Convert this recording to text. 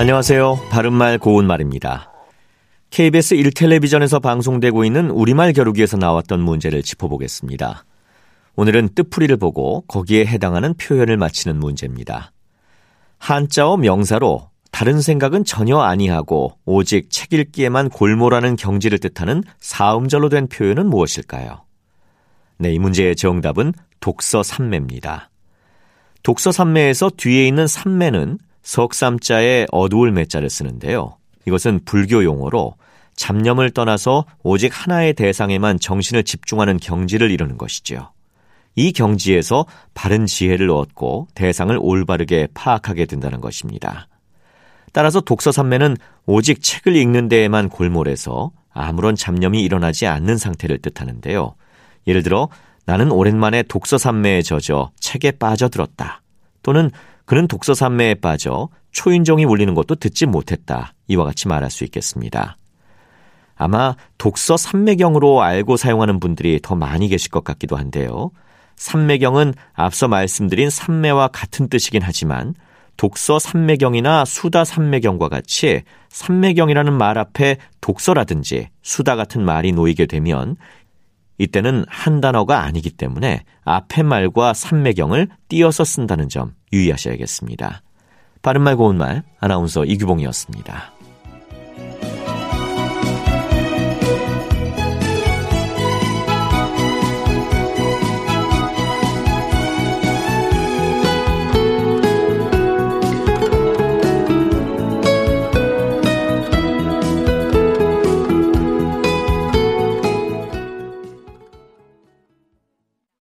안녕하세요. 바른말 고운말입니다. KBS 1텔레비전에서 방송되고 있는 우리말 겨루기에서 나왔던 문제를 짚어보겠습니다. 오늘은 뜻풀이를 보고 거기에 해당하는 표현을 맞히는 문제입니다. 한자어 명사로 다른 생각은 전혀 아니하고 오직 책 읽기에만 골몰하는 경지를 뜻하는 사음절로 된 표현은 무엇일까요? 네, 이 문제의 정답은 독서 삼매입니다. 독서 삼매에서 뒤에 있는 삼매는 석삼자에 어두울 매자를 쓰는데요. 이것은 불교 용어로 잡념을 떠나서 오직 하나의 대상에만 정신을 집중하는 경지를 이루는 것이지요. 이 경지에서 바른 지혜를 얻고 대상을 올바르게 파악하게 된다는 것입니다. 따라서 독서 삼매는 오직 책을 읽는 데에만 골몰해서 아무런 잡념이 일어나지 않는 상태를 뜻하는데요. 예를 들어 나는 오랜만에 독서 삼매에 젖어 책에 빠져들었다. 또는 그는 독서 산매에 빠져 초인종이 울리는 것도 듣지 못했다. 이와 같이 말할 수 있겠습니다. 아마 독서 삼매경으로 알고 사용하는 분들이 더 많이 계실 것 같기도 한데요. 삼매경은 앞서 말씀드린 삼매와 같은 뜻이긴 하지만 독서 삼매경이나 수다 삼매경과 같이 삼매경이라는 말 앞에 독서라든지 수다 같은 말이 놓이게 되면 이때는 한 단어가 아니기 때문에 앞의 말과 삼매경을 띄어서 쓴다는 점 유의하셔야겠습니다. 바른말 고운말 아나운서 이규봉이었습니다.